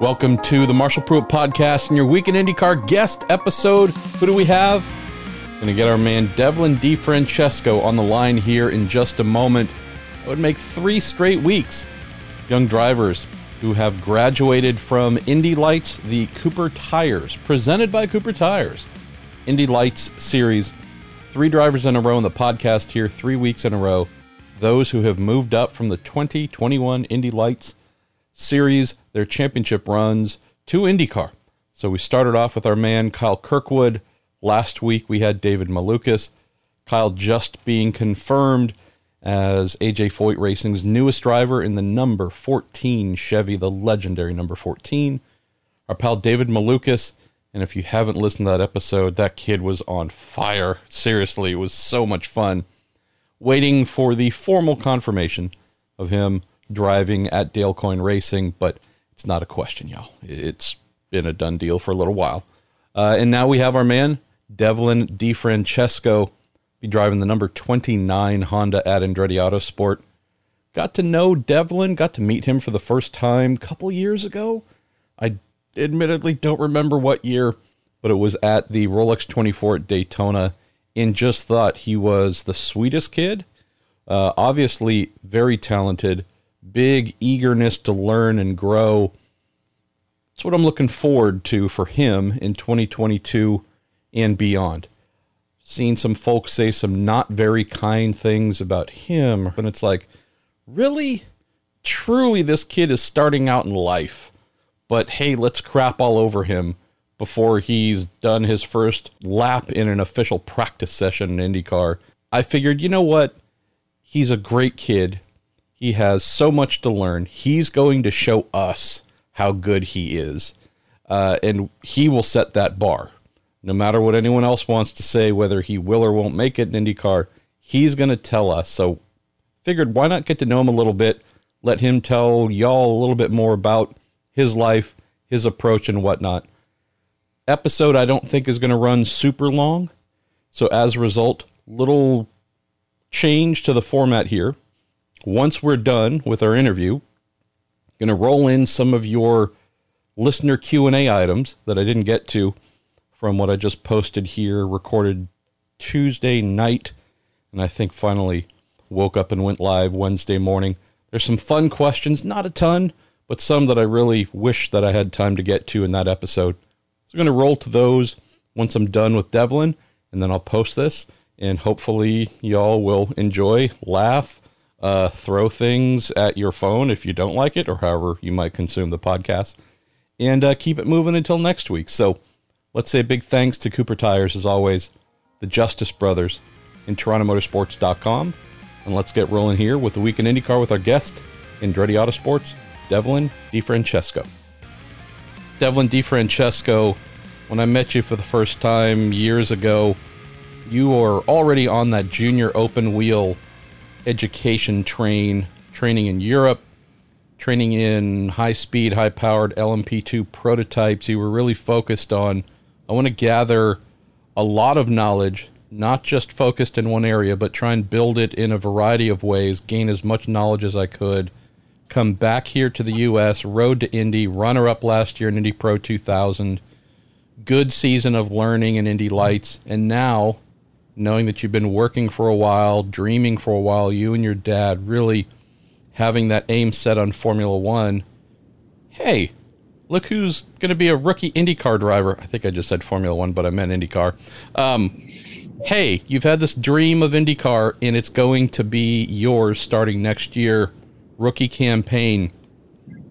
Welcome to the Marshall Pruett Podcast and your Week In IndyCar guest episode. Who do we have? Going to get our man Devlin DeFrancesco on the line here in just a moment. It would make three straight weeks. Young drivers who have graduated from Indy Lights, the Cooper Tires, presented by Cooper Tires. Indy Lights series. Three drivers in a row in the podcast here, three weeks in a row. Those who have moved up from the 2021 Indy Lights series, their championship runs to IndyCar. So we started off with our man Kyle Kirkwood. Last week we had David Malukas. Kyle just being confirmed as AJ Foyt Racing's newest driver in the number 14 Chevy, the legendary number 14. Our pal David Malukas. And if you haven't listened to that episode, that kid was on fire. Seriously, it was so much fun. Waiting for the formal confirmation of him driving at Dale Coyne Racing, but it's not a question, y'all. It's been a done deal for a little while. Uh, and now we have our man, Devlin DeFrancesco, be driving the number 29 Honda at Andretti Autosport. Got to know Devlin, got to meet him for the first time a couple years ago. I admittedly don't remember what year, but it was at the Rolex 24 at Daytona, and just thought he was the sweetest kid. Uh, obviously, very talented big eagerness to learn and grow. That's what I'm looking forward to for him in 2022 and beyond. Seen some folks say some not very kind things about him, and it's like, really? Truly, this kid is starting out in life, but hey, let's crap all over him before he's done his first lap in an official practice session in IndyCar. I figured, you know what? He's a great kid. He has so much to learn. He's going to show us how good he is. Uh, and he will set that bar. No matter what anyone else wants to say, whether he will or won't make it in IndyCar, he's going to tell us. So, figured why not get to know him a little bit, let him tell y'all a little bit more about his life, his approach, and whatnot. Episode I don't think is going to run super long. So, as a result, little change to the format here once we're done with our interview, going to roll in some of your listener Q&A items that I didn't get to from what I just posted here recorded Tuesday night and I think finally woke up and went live Wednesday morning. There's some fun questions, not a ton, but some that I really wish that I had time to get to in that episode. So I'm going to roll to those once I'm done with Devlin and then I'll post this and hopefully y'all will enjoy, laugh, uh, throw things at your phone if you don't like it, or however you might consume the podcast, and uh, keep it moving until next week. So let's say big thanks to Cooper Tires, as always, the Justice Brothers, and TorontoMotorsports.com. And let's get rolling here with the Week in IndyCar with our guest, Andretti Autosports, Devlin DeFrancesco. Devlin DeFrancesco, when I met you for the first time years ago, you were already on that junior open wheel education train, training in Europe, training in high speed, high powered LMP2 prototypes. You were really focused on, I want to gather a lot of knowledge, not just focused in one area, but try and build it in a variety of ways, gain as much knowledge as I could. Come back here to the U.S., road to Indy, runner up last year in Indy Pro 2000, good season of learning in Indy Lights, and now knowing that you've been working for a while, dreaming for a while, you and your dad really having that aim set on Formula One. Hey, look who's going to be a rookie IndyCar driver. I think I just said Formula One, but I meant IndyCar. Um, hey, you've had this dream of IndyCar, and it's going to be yours starting next year. Rookie campaign.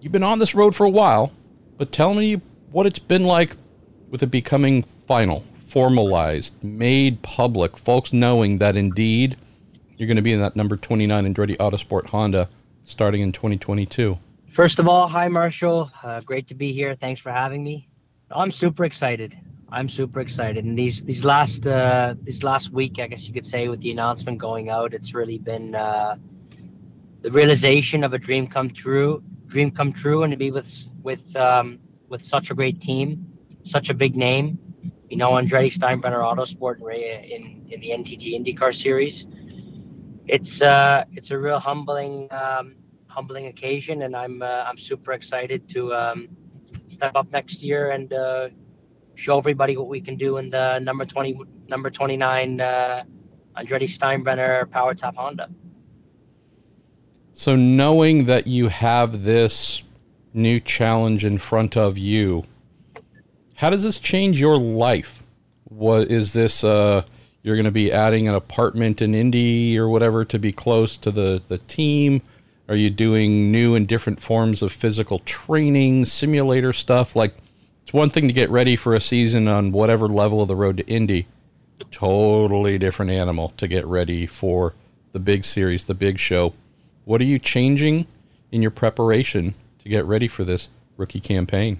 You've been on this road for a while, but tell me what it's been like with it becoming final formalized, made public, folks knowing that indeed you're going to be in that number 29 Andretti Autosport Honda starting in 2022? First of all, hi Marshall. Uh, great to be here. Thanks for having me. I'm super excited. I'm super excited. And these these last uh, these last week, I guess you could say, with the announcement going out, it's really been uh, the realization of a dream come true. Dream come true, and to be with with um, with such a great team, such a big name, you know, Andretti Steinbrenner Autosport in in the NTT IndyCar Series. It's uh, it's a real humbling um, humbling occasion, and I'm uh, I'm super excited to um, step up next year and uh, show everybody what we can do in the number 20, number 29 uh, Andretti Steinbrenner PowerTap Honda. So, knowing that you have this new challenge in front of you, how does this change your life? What is this? Uh, you're going to be adding an apartment in Indy or whatever to be close to the, the team? Are you doing new and different forms of physical training, simulator stuff? Like, it's one thing to get ready for a season on whatever level of the road to Indy. Totally different animal to get ready for the big series, the big show. What are you changing in your preparation to get ready for this rookie campaign?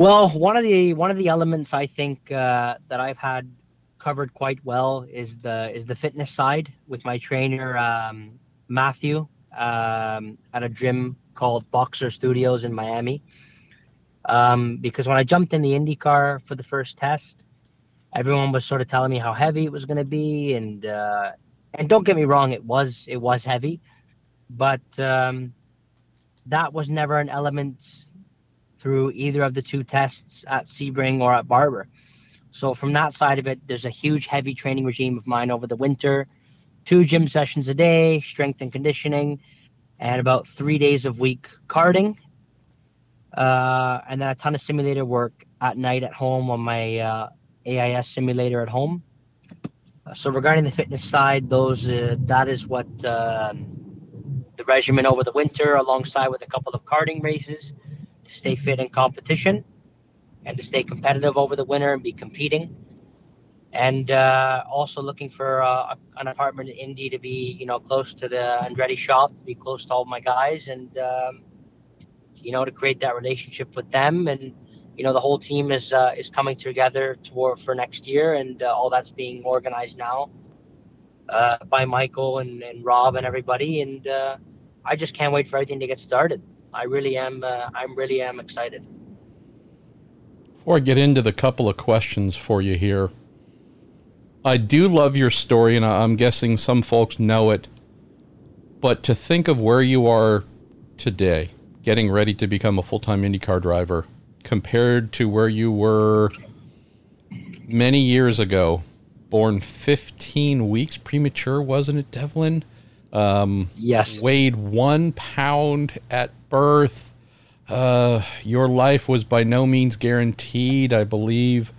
Well, one of the one of the elements I think uh, that I've had covered quite well is the is the fitness side with my trainer um, Matthew um, at a gym called Boxer Studios in Miami. Um, because when I jumped in the IndyCar for the first test, everyone was sort of telling me how heavy it was going to be, and uh, and don't get me wrong, it was it was heavy, but um, that was never an element through either of the two tests at Sebring or at Barber. So from that side of it, there's a huge heavy training regime of mine over the winter, two gym sessions a day, strength and conditioning, and about three days of week karting, uh, and then a ton of simulator work at night at home on my uh, AIS simulator at home. So regarding the fitness side, those uh, that is what um, the regimen over the winter, alongside with a couple of karting races to stay fit in competition and to stay competitive over the winter and be competing. And uh, also looking for uh, an apartment in Indy to be, you know, close to the Andretti shop, to be close to all my guys, and um, you know, to create that relationship with them. And you know, the whole team is uh, is coming together toward for next year, and uh, all that's being organized now uh, by Michael and, and Rob and everybody. And uh, I just can't wait for everything to get started. I really am. Uh, I really am excited. Before I get into the couple of questions for you here, I do love your story, and I'm guessing some folks know it. But to think of where you are today, getting ready to become a full time IndyCar driver, compared to where you were many years ago, born 15 weeks premature, wasn't it, Devlin? Um, yes. Weighed one pound at birth. Uh, your life was by no means guaranteed. I believe.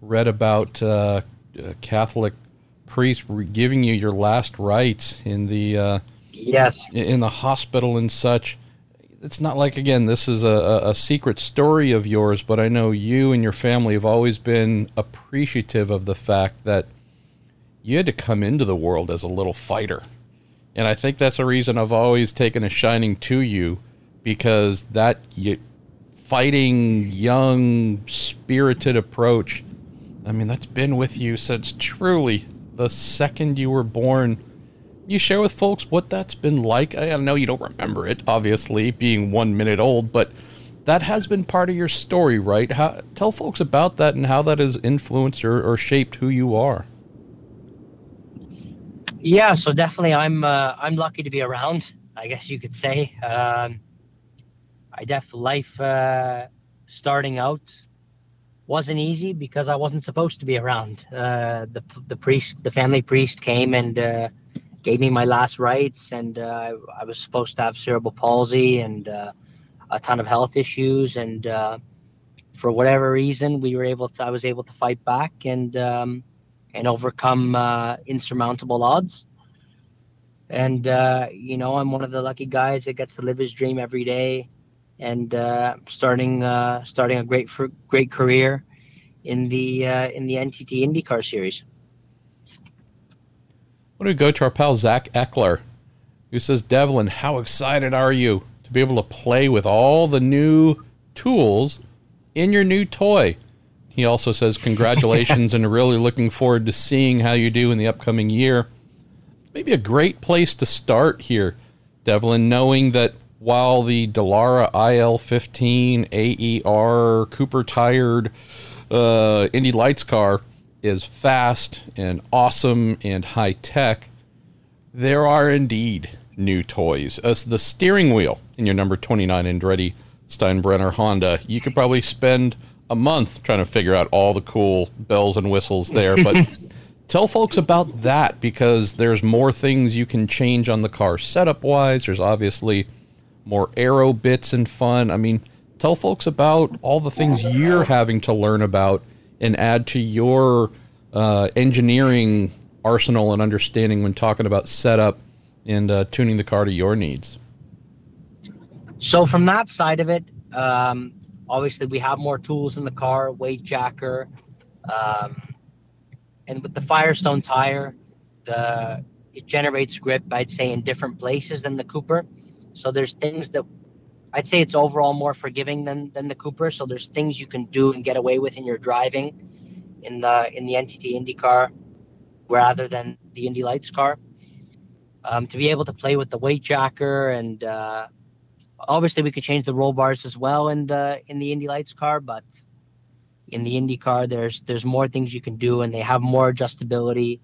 Read about uh, Catholic priest giving you your last rites in the uh, yes in the hospital and such. It's not like again this is a, a secret story of yours, but I know you and your family have always been appreciative of the fact that you had to come into the world as a little fighter and I think that's a reason I've always taken a shining to you because that fighting, young, spirited approach, I mean, that's been with you since truly the second you were born. You share with folks what that's been like. I know you don't remember it, obviously, being one minute old, but that has been part of your story, right? How, tell folks about that and how that has influenced or, or shaped who you are. Yeah, so definitely, I'm uh, I'm lucky to be around. I guess you could say. Um, I def life uh, starting out wasn't easy because I wasn't supposed to be around. Uh, the the priest, the family priest, came and uh, gave me my last rites, and uh, I was supposed to have cerebral palsy and uh, a ton of health issues, and for whatever reason, we were able to. I was able to fight back, and um, and overcome uh, insurmountable odds. And uh, you know, I'm one of the lucky guys that gets to live his dream every day, and uh, starting uh, starting a great great career in the uh, in the NTT IndyCar series. I want to go to our pal Zach Eckler, who says, "Devlin, how excited are you to be able to play with all the new tools in your new toy?" He also says, Congratulations, and really looking forward to seeing how you do in the upcoming year. Maybe a great place to start here, Devlin, knowing that while the Dallara IL 15 AER Cooper tired uh, Indy Lights car is fast and awesome and high tech, there are indeed new toys. As the steering wheel in your number 29 Andretti Steinbrenner Honda, you could probably spend a month trying to figure out all the cool bells and whistles there. But tell folks about that because there's more things you can change on the car setup wise. There's obviously more aero bits and fun. I mean, tell folks about all the things you're having to learn about and add to your uh, engineering arsenal and understanding when talking about setup and uh, tuning the car to your needs. So from that side of it, um, obviously we have more tools in the car, weight jacker, um, and with the Firestone tire, the it generates grip. I'd say in different places than the Cooper. So there's things that I'd say it's overall more forgiving than than the Cooper. So there's things you can do and get away with in your driving in the in the NTT Indy car rather than the Indy Lights car. Um, to be able to play with the weight jacker and uh, obviously we could change the roll bars as well in the in the Indy Lights car, but in the Indy car there's there's more things you can do and they have more adjustability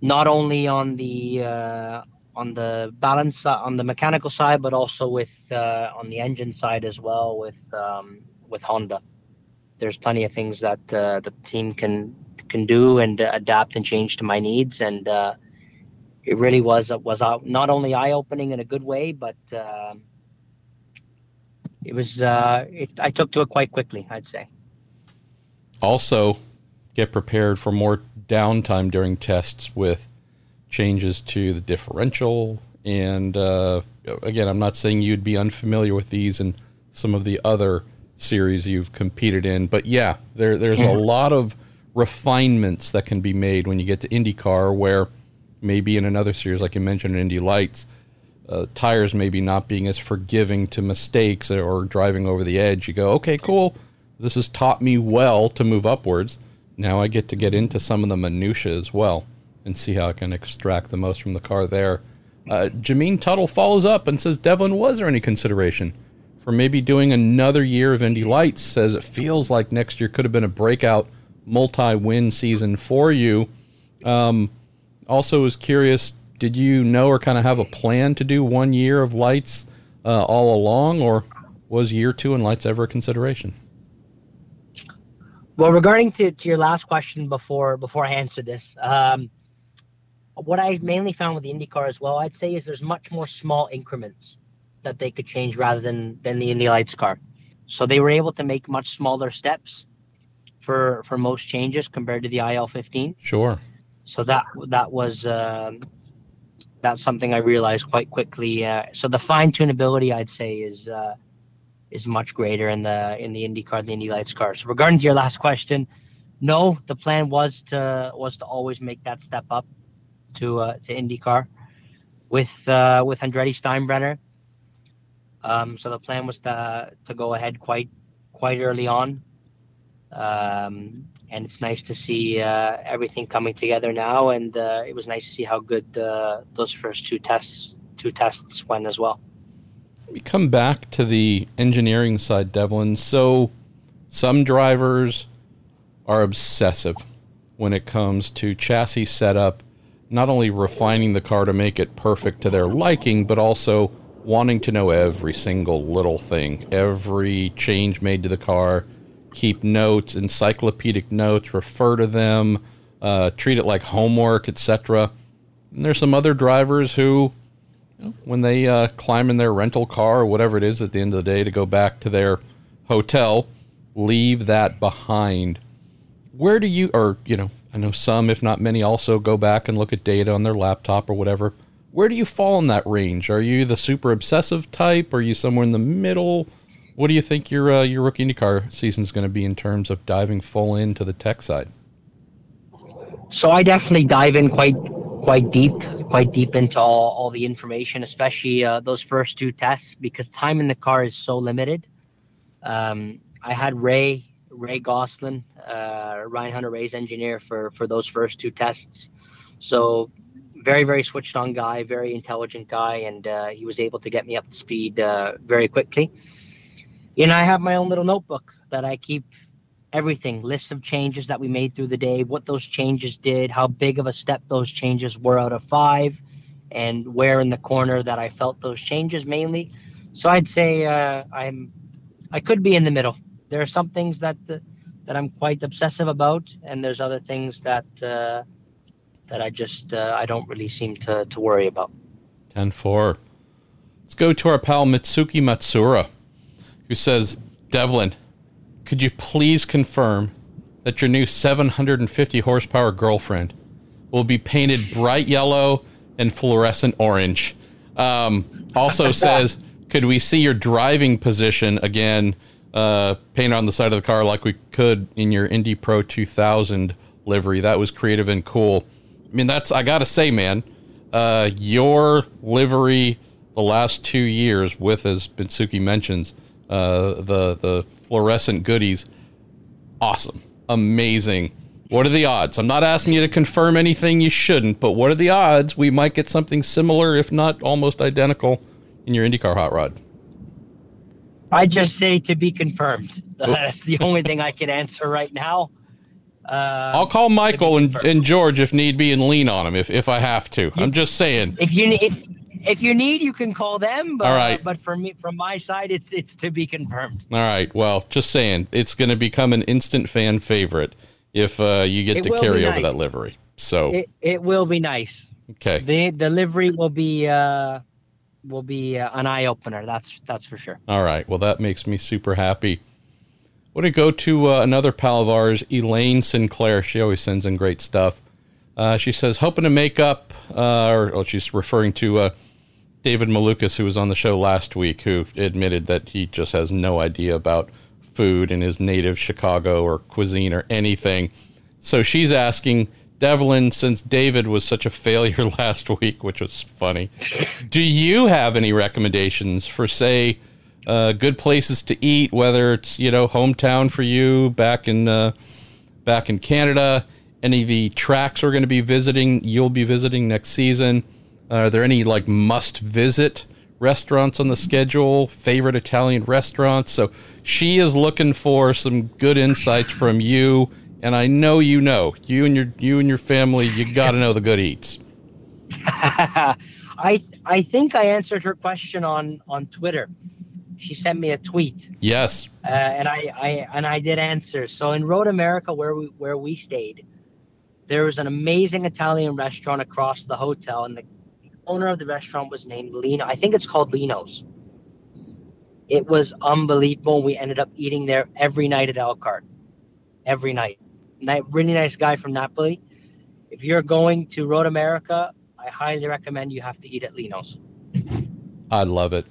not only on the uh, on the balance on the mechanical side but also with uh, on the engine side as well with um, with Honda. There's plenty of things that uh, the team can can do and adapt and change to my needs and uh, it really was was not only eye opening in a good way, but uh, it was uh, it, I took to it quite quickly. I'd say. Also, get prepared for more downtime during tests with changes to the differential. And uh, again, I'm not saying you'd be unfamiliar with these and some of the other series you've competed in, but yeah, there there's a lot of refinements that can be made when you get to IndyCar where maybe in another series, like you mentioned, in Indy Lights, uh, tires maybe not being as forgiving to mistakes or driving over the edge. You go, okay, cool. This has taught me well to move upwards. Now I get to get into some of the minutia as well and see how I can extract the most from the car there. Uh, Jameen Tuttle follows up and says, Devlin, was there any consideration for maybe doing another year of Indy Lights? Says it feels like next year could have been a breakout multi-win season for you. Um, also was curious did you know or kind of have a plan to do one year of lights uh, all along or was year two in lights ever a consideration? Well regarding to, to your last question before before i answer this um, what i mainly found with the indycar as well i'd say is there's much more small increments that they could change rather than than the indy lights car. So they were able to make much smaller steps for for most changes compared to the il 15 sure so that that was um, that's something I realized quite quickly. Uh, so the fine tunability, I'd say, is uh, is much greater in the in the IndyCar, the Indy Lights car. So regarding to your last question, no, the plan was to was to always make that step up to uh, to IndyCar with uh, with Andretti Steinbrenner. Um, so the plan was to to go ahead quite quite early on. Um, and it's nice to see uh, everything coming together now. And uh, it was nice to see how good uh, those first two tests two tests went as well. We come back to the engineering side, Devlin. So some drivers are obsessive when it comes to chassis setup, not only refining the car to make it perfect to their liking, but also wanting to know every single little thing, every change made to the car keep notes, encyclopedic notes, refer to them, uh, treat it like homework, etc. And there's some other drivers who, when they uh, climb in their rental car or whatever it is at the end of the day to go back to their hotel, leave that behind. Where do you, or, you know, I know some, if not many, also go back and look at data on their laptop or whatever. Where do you fall in that range? Are you the super obsessive type? Are you somewhere in the middle? What do you think your uh, your rookie IndyCar season is going to be in terms of diving full into the tech side? So I definitely dive in quite quite deep, quite deep into all, all the information, especially uh, those first two tests, because time in the car is so limited. Um, I had Ray Ray Gosselin, uh, Ryan Hunter-Reay's engineer for for those first two tests. So very very switched on guy, very intelligent guy, and uh, he was able to get me up to speed uh, very quickly you know, I have my own little notebook that I keep everything lists of changes that we made through the day, what those changes did, how big of a step those changes were out of five, and where in the corner that I felt those changes mainly. so I'd say uh, I'm I could be in the middle. There are some things that that I'm quite obsessive about, and there's other things that uh, that I just uh, I don't really seem to to worry about. 10-4. Let's go to our pal Mitsuki Matsura, who says, Devlin, could you please confirm that your new 750 horsepower girlfriend will be painted bright yellow and fluorescent orange? Um, also says, could we see your driving position again, uh, painted on the side of the car like we could in your Indy Pro 2000 livery? That was creative and cool. I mean, that's I gotta say, man, uh, your livery the last two years with, as Mitsuki mentions, uh, the the fluorescent goodies, awesome, amazing. What are the odds? I'm not asking you to confirm anything you shouldn't, but what are the odds we might get something similar, if not almost identical, in your IndyCar hot rod? I just say to be confirmed. That's the only thing I can answer right now. Uh, I'll call Michael and, and George if need be and lean on them if, if I have to. I'm just saying. If you need if you need, you can call them. But, All right. But for me, from my side, it's it's to be confirmed. All right. Well, just saying, it's going to become an instant fan favorite if uh, you get it to carry nice. over that livery. So it, it will be nice. Okay. The the livery will be uh, will be uh, an eye opener. That's that's for sure. All right. Well, that makes me super happy. Want to go to uh, another pal of ours, Elaine Sinclair. She always sends in great stuff. Uh, she says, hoping to make up, uh, or, or, she's referring to uh, David Malukas, who was on the show last week, who admitted that he just has no idea about food in his native Chicago or cuisine or anything. So she's asking Devlin, since David was such a failure last week, which was funny, do you have any recommendations for, say, uh, good places to eat, whether it's you know hometown for you back in uh, back in Canada, any of the tracks we're going to be visiting, you'll be visiting next season are there any like must visit restaurants on the schedule? Favorite Italian restaurants? So she is looking for some good insights from you, and I know you know you and your you and your family. You got to know the good eats. I I think I answered her question on on Twitter. She sent me a tweet. Yes. Uh, and I, I and I did answer. So in Road America, where we where we stayed, there was an amazing Italian restaurant across the hotel, and the owner of the restaurant was named Lino. I think it's called Lino's. It was unbelievable. We ended up eating there every night at Elkhart. Every night. Night really nice guy from Napoli. If you're going to Road America, I highly recommend you have to eat at Lino's. I love it.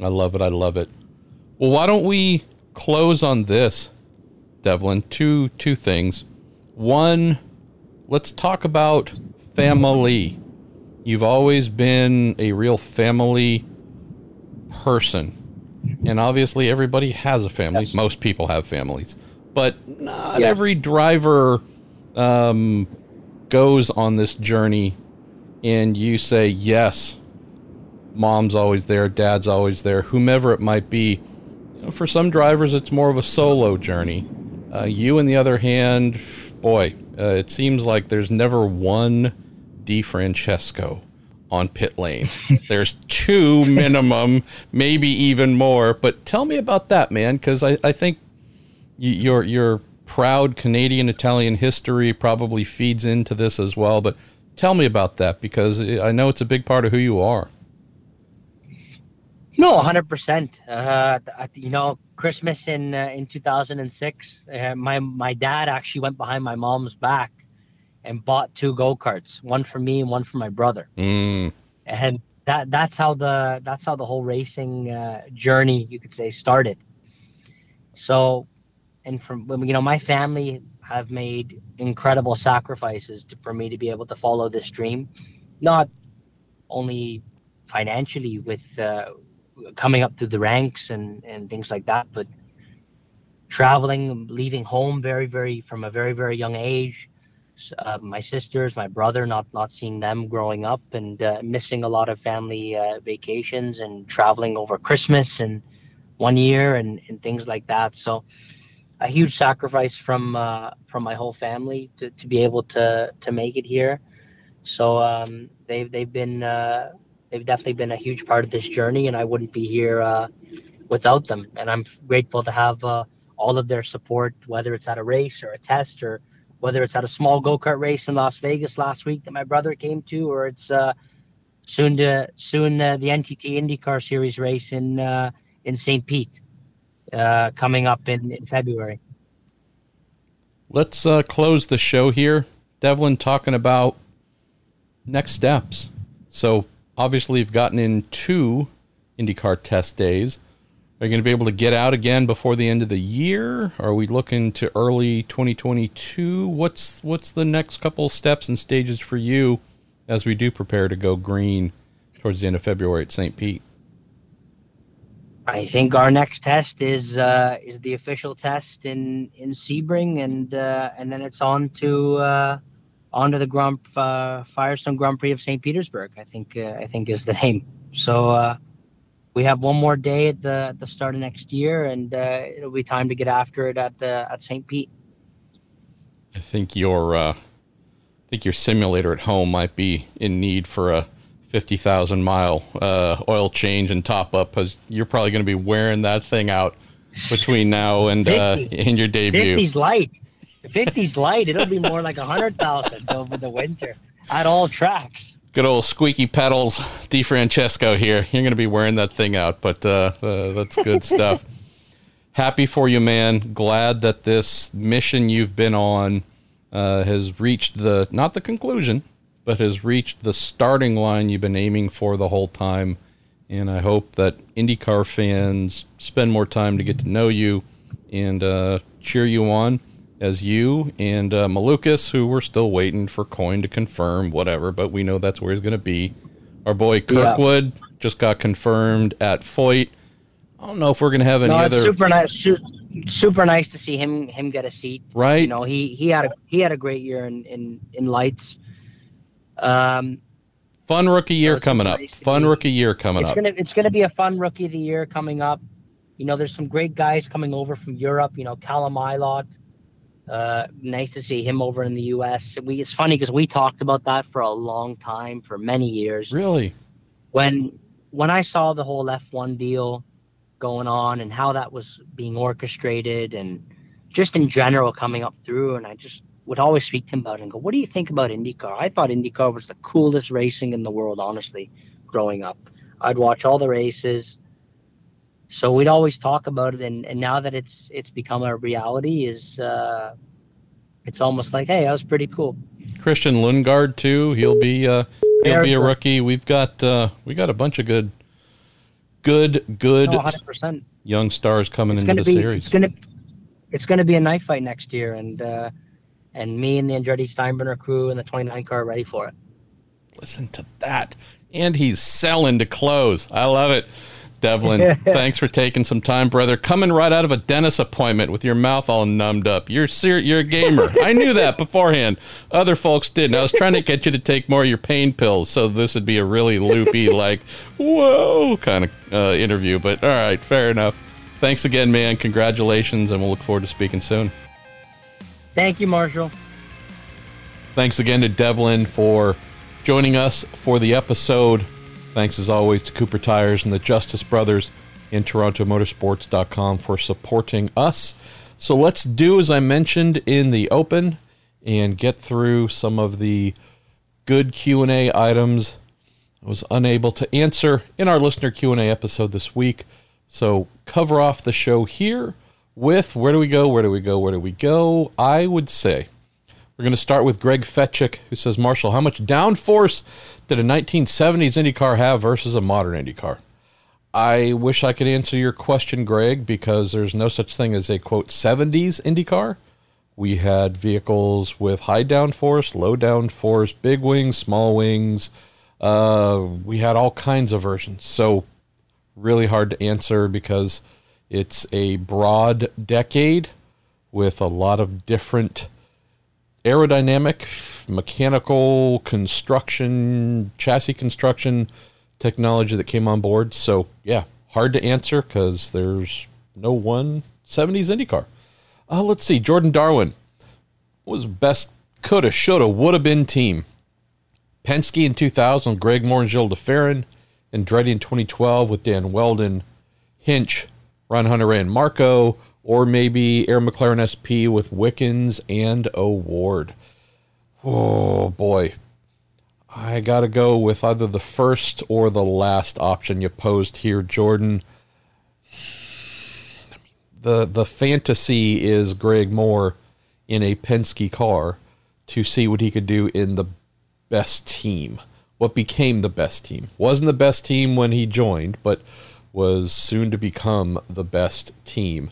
I love it. I love it. Well, why don't we close on this, Devlin? Two two things. One, let's talk about family. You've always been a real family person. And obviously, everybody has a family. Yes. Most people have families. But not yes. every driver um, goes on this journey and you say, yes, mom's always there, dad's always there, whomever it might be. You know, for some drivers, it's more of a solo journey. Uh, you, on the other hand, boy, uh, it seems like there's never one DeFrancesco on pit lane. There's two minimum, maybe even more. But tell me about that, man, because I, I think your your proud Canadian Italian history probably feeds into this as well. But tell me about that because I know it's a big part of who you are. No, hundred uh, percent. You know, Christmas in uh, in 2006, uh, my my dad actually went behind my mom's back and bought two go karts, one for me and one for my brother. Mm. And that that's how the that's how the whole racing uh, journey, you could say, started. So, and from you know, my family have made incredible sacrifices to, for me to be able to follow this dream, not only financially with uh, coming up through the ranks and and things like that, but traveling, leaving home very very from a very very young age uh, my sisters, my brother, not not seeing them growing up, and uh, missing a lot of family uh, vacations and traveling over Christmas and one year and, and things like that. So a huge sacrifice from uh, from my whole family to, to be able to to make it here. So um, they've they've been uh, they've definitely been a huge part of this journey, and I wouldn't be here uh, without them. And I'm grateful to have all of their support, whether it's at a race or a test, or whether it's at a small go kart race in Las Vegas last week that my brother came to, or it's uh, soon to soon uh, the NTT IndyCar Series race in uh, in St. Pete uh, coming up in, in February. Let's uh, close the show here. Devlin talking about next steps. So obviously, you've gotten in two IndyCar test days. Are you going to be able to get out again before the end of the year? Are we looking to early 2022? What's what's the next couple steps and stages for you as we do prepare to go green towards the end of February at St. Pete? I think our next test is uh, is the official test in in Sebring, and uh, and then it's on to uh, on to the Grand uh, Firestone Grand Prix of St. Petersburg. I think uh, I think is the name. So uh, we have one more day at the at the start of next year, and it'll be time to get after it at the at St. Pete. I think your I think your simulator at home might be in need for a fifty thousand mile uh, oil change and top up because you're probably going to be wearing that thing out between now and 50, uh, in your debut. 50's light. 50's light. It'll be more like a hundred thousand over the winter at all tracks. Good old squeaky pedals, DeFrancesco here. You're going to be wearing that thing out, but uh, uh that's good stuff. Happy for you, man. Glad that this mission you've been on uh, has reached the not the conclusion, but has reached the starting line you've been aiming for the whole time. And I hope that IndyCar fans spend more time to get to know you and uh, cheer you on as you and uh, Malukas, who we're still waiting for Coyne to confirm, whatever, but we know that's where he's going to be. Our boy Kirkwood yeah. just got confirmed at Foyt. I don't know if we're going to have any no, other. Super nice, super nice to see him him get a seat. Right. You know, he he had a he had a great year in in, in lights. Um, fun rookie year coming up. Fun rookie year coming it's up. Gonna, it's going to be a fun rookie of the year coming up. You know, there's some great guys coming over from Europe. You know, Callum Ilott. Uh, nice to see him over in the U.S. We, it's funny because we talked about that for a long time, for many years. Really? When when I saw the whole F1 deal going on and how that was being orchestrated and just in general coming up through, and I just would always speak to him about it and go, What do you think about IndyCar? I thought IndyCar was the coolest racing in the world, honestly, growing up. I'd watch all the races. So we'd always talk about it and, and now that it's it's become a reality is uh, it's almost like, hey, that was pretty cool. Christian Lundgaard too. He'll be uh, he'll be a rookie. We've got uh, we got a bunch of good good good 100%. young stars coming it's into the be, series. It's gonna it's gonna be a knife fight next year and uh, and me and the Andretti Steinbrenner crew and the 29 car are ready for it. Listen to that. And he's selling to close. I love it. Devlin, thanks for taking some time, brother. Coming right out of a dentist appointment with your mouth all numbed up. You're ser- you're a gamer. I knew that beforehand. Other folks didn't. I was trying to get you to take more of your pain pills, so this would be a really loopy, like, whoa kind of uh, interview. But all right, fair enough. Thanks again, man. Congratulations, and we'll look forward to speaking soon. Thank you, Marshall. Thanks again to Devlin for joining us for the episode. Thanks as always to Cooper Tires and the Justice Brothers in TorontoMotorsports.com for supporting us. So let's do as I mentioned in the open and get through some of the good Q&A items I was unable to answer in our listener Q&A episode this week. So cover off the show here with where do we go? Where do we go? Where do we go? I would say we're going to start with Greg Fetchick, who says, Marshall, how much downforce did a 1970s Indy car have versus a modern Indy car? I wish I could answer your question, Greg, because there's no such thing as a quote 70s Indy car. We had vehicles with high downforce, low downforce, big wings, small wings. Uh, we had all kinds of versions. So, really hard to answer because it's a broad decade with a lot of different aerodynamic, mechanical construction, chassis construction technology that came on board. So, yeah, hard to answer because there's no one 70s IndyCar. Uh, let's see. Jordan Darwin was best coulda, shoulda, woulda been team. Penske in 2000, Greg Moore and Gilles de Ferran. Andretti in 2012 with Dan Wheldon, Hinch, Ron Hunter and Marco, or maybe Arrow McLaren SP with Wickens and O'Ward. Oh boy. I got to go with either the first or the last option you posed here, Jordan. The the fantasy is Greg Moore in a Penske car to see what he could do in the best team. What became the best team. Wasn't the best team when he joined, but was soon to become the best team.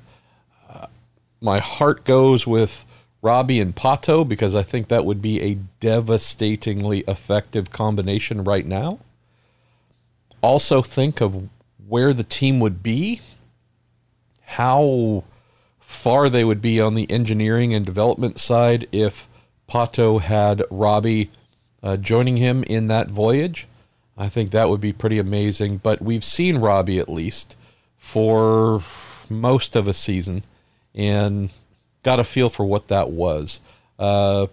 My heart goes with Robbie and Pato because I think that would be a devastatingly effective combination right now. Also, think of where the team would be, how far they would be on the engineering and development side if Pato had Robbie uh, joining him in that voyage. I think that would be pretty amazing. But we've seen Robbie at least for most of a season and got a feel for what that was. Uh,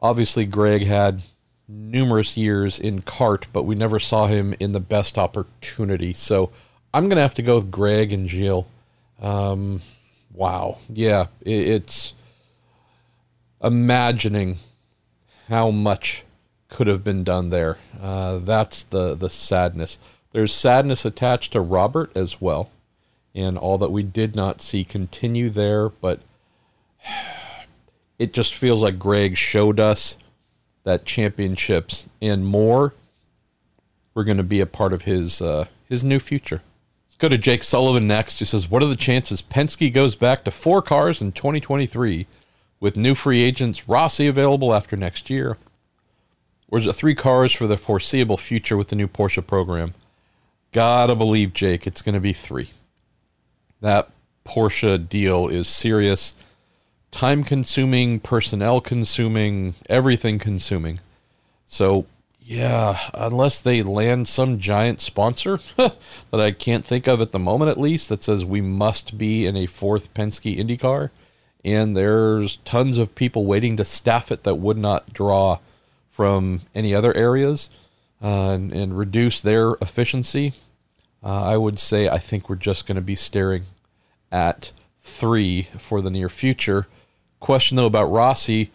obviously, Greg had numerous years in CART, but we never saw him in the best opportunity. So I'm going to have to go with Greg and Gilles. Um, wow. Yeah, it, it's imagining how much could have been done there. Uh, that's the the sadness. There's sadness attached to Robert as well, and all that we did not see continue there. But it just feels like Greg showed us that championships and more were going to be a part of his uh, his new future. Let's go to Jake Sullivan next, who says, "What are the chances Penske goes back to four cars in 2023 with new free agents Rossi available after next year?" Or is it three cars for the foreseeable future with the new Porsche program? Gotta believe, Jake, it's going to be three. That Porsche deal is serious, time consuming, personnel consuming, everything consuming. So, yeah, unless they land some giant sponsor that I can't think of at the moment, at least, that says we must be in a fourth Penske IndyCar, and there's tons of people waiting to staff it that would not draw from any other areas uh, and, and, reduce their efficiency, uh, I would say I think we're just going to be staring at three for the near future. Question though about Rossi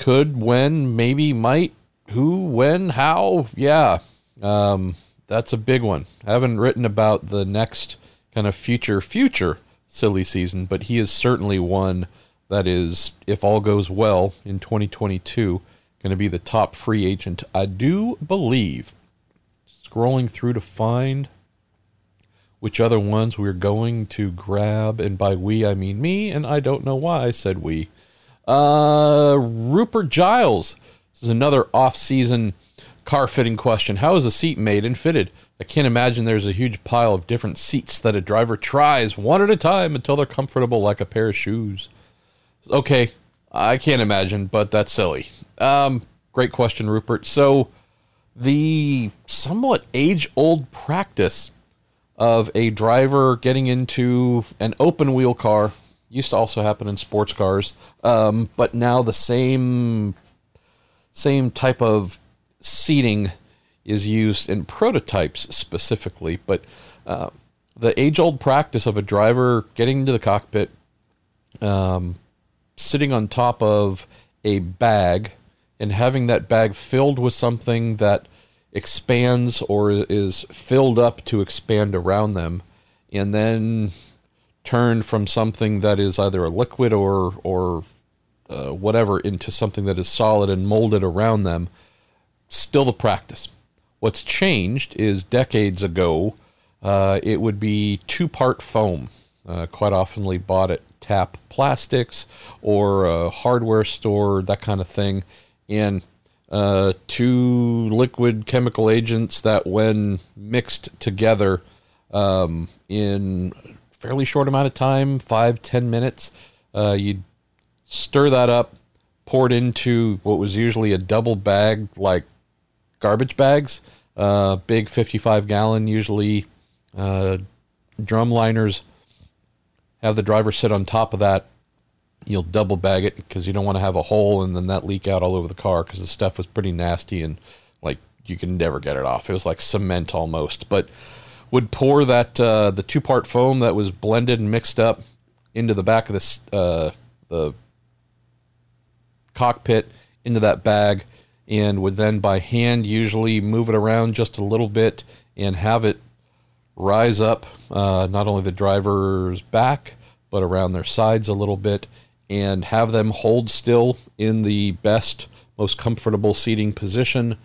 could, when, maybe, might, who, when, how? Yeah, um, that's a big one. I haven't written about the next kind of future, future silly season, but he is certainly one that is, if all goes well in 2022, going to be the top free agent. I do believe, scrolling through to find which other ones we're going to grab, and by we I mean me, and I don't know why I said we. Uh, Rupert Giles. This is another off-season car fitting question. How is a seat made and fitted? I can't imagine there's a huge pile of different seats that a driver tries one at a time until they're comfortable like a pair of shoes. Okay, I can't imagine, but that's silly. Um, great question, Rupert. So, the somewhat age old practice of a driver getting into an open wheel car used to also happen in sports cars, um, but now the same same type of seating is used in prototypes specifically. But uh, the age old practice of a driver getting into the cockpit, um, sitting on top of a bag and having that bag filled with something that expands or is filled up to expand around them and then turned from something that is either a liquid or or uh, whatever into something that is solid and molded around them still the practice. What's changed is decades ago uh, it would be two part foam. Uh, quite oftenly bought at TAP Plastics or a hardware store, that kind of thing, and uh, two liquid chemical agents that, when mixed together um, in fairly short amount of time, five ten minutes, uh, you'd stir that up, pour it into what was usually a double bag like garbage bags, uh, big 55 gallon, usually uh, drum liners have the driver sit on top of that. You'll double bag it because you don't want to have a hole and then that leak out all over the car because the stuff was pretty nasty and like you can never get it off. It was like cement almost, but would pour that uh, the two part foam that was blended and mixed up into the back of this uh, the cockpit into that bag, and would then by hand usually move it around just a little bit and have it rise up uh, not only the driver's back but around their sides a little bit and have them hold still in the best most comfortable seating position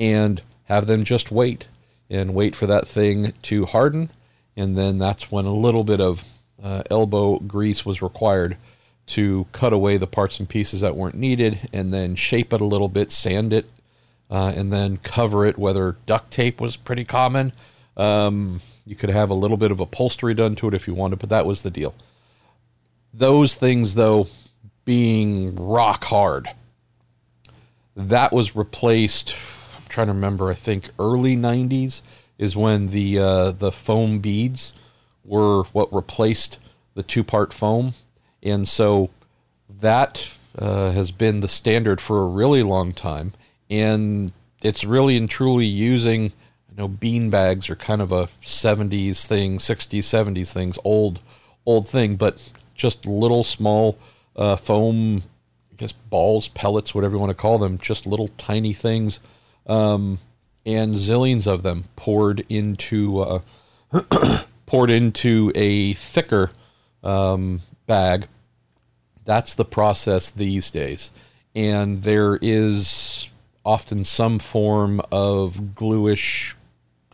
and have them just wait and wait for that thing to harden. And then that's when a little bit of uh, elbow grease was required to cut away the parts and pieces that weren't needed and then shape it a little bit, sand it, uh, and then cover it. Whether duct tape was pretty common. Um, you could have a little bit of upholstery done to it if you wanted, but that was the deal. Those things, though, being rock hard, that was replaced I'm trying to remember. I think early '90s is when the uh, the foam beads were what replaced the two part foam, and so that uh, has been the standard for a really long time, and it's really and truly using. I know bean bags are kind of a '70s thing, '60s, '70s things, old old thing, but just little small uh, foam, I guess balls, pellets, whatever you want to call them, just little tiny things um, and zillions of them poured into uh, poured into a thicker um, bag. That's the process these days, and there is often some form of gluish.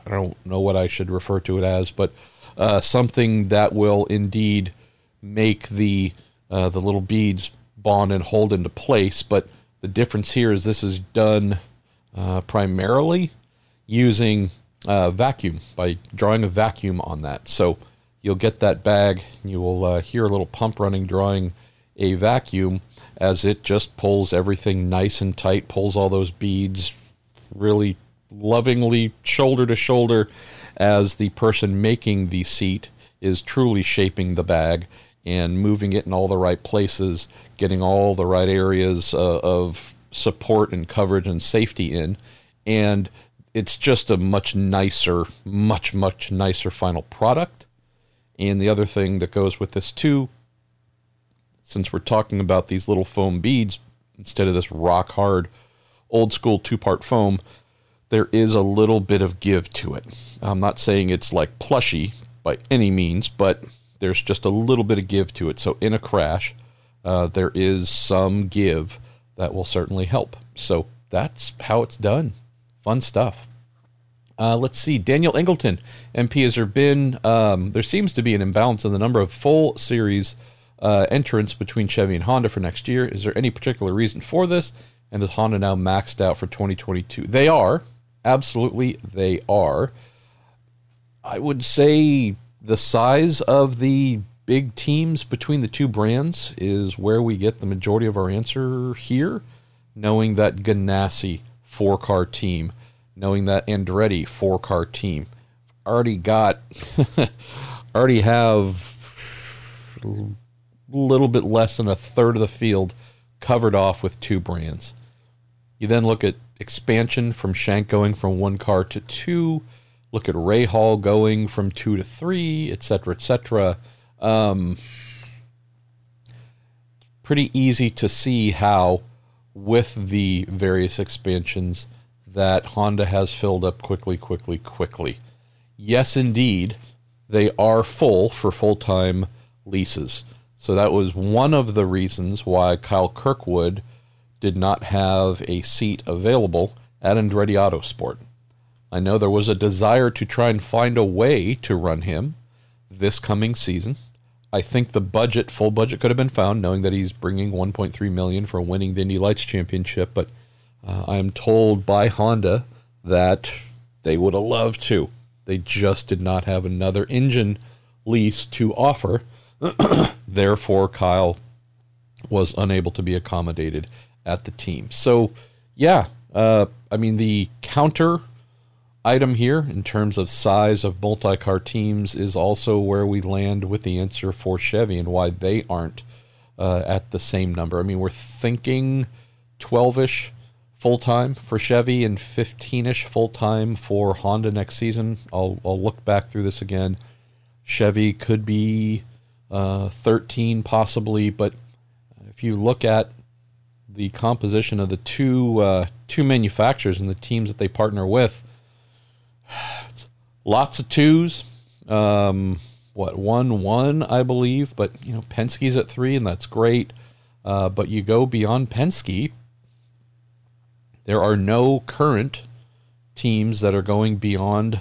I don't know what I should refer to it as, but uh, something that will indeed make the uh, the little beads bond and hold into place. But the difference here is this is done uh, primarily using uh, vacuum by drawing a vacuum on that. So you'll get that bag, and you will uh, hear a little pump running, drawing a vacuum as it just pulls everything nice and tight, pulls all those beads really lovingly shoulder to shoulder as the person making the seat is truly shaping the bag and moving it in all the right places, getting all the right areas uh, of support and coverage and safety in. And it's just a much nicer, much, much nicer final product. And the other thing that goes with this too, since we're talking about these little foam beads instead of this rock hard old school two part foam, there is a little bit of give to it. I'm not saying it's like plushy by any means, but there's just a little bit of give to it. So in a crash, uh, there is some give that will certainly help. So that's how it's done. Fun stuff. Uh, let's see. Daniel Ingleton, MP, has there been, um, there seems to be an imbalance in the number of full series uh, entrants between Chevy and Honda for next year. Is there any particular reason for this? And is Honda now maxed out for 2022? They are. Absolutely, they are. I would say the size of the big teams between the two brands is where we get the majority of our answer here, knowing that Ganassi four car team, knowing that Andretti four car team. Already got, already have a little bit less than a third of the field covered off with two brands. You then look at expansion from Shank going from one car to two. Look at Rahal going from two to three, et etc., etc. Um, pretty easy to see how, with the various expansions, that Honda has filled up quickly, quickly, quickly. Yes, indeed, they are full for full time leases. So that was one of the reasons why Kyle Kirkwood did not have a seat available at Andretti Autosport. I know there was a desire to try and find a way to run him this coming season. I think the budget, full budget, could have been found, knowing that he's bringing 1.3 million for winning the Indy Lights Championship. But uh, I am told by Honda that they would have loved to. They just did not have another engine lease to offer. Therefore, Kyle was unable to be accommodated at the team. So, yeah, uh, I mean the counter item here in terms of size of multi car teams is also where we land with the answer for Chevy and why they aren't uh, at the same number. I mean, we're thinking 12 ish full time for Chevy and 15 ish full time for Honda next season. I'll, I'll look back through this again. Chevy could be uh, 13 possibly, but if you look at the composition of the two uh, two manufacturers and the teams that they partner with, lots of twos. Um, what one one I believe, but you know Penske's at three and that's great. Uh, but you go beyond Penske, there are no current teams that are going beyond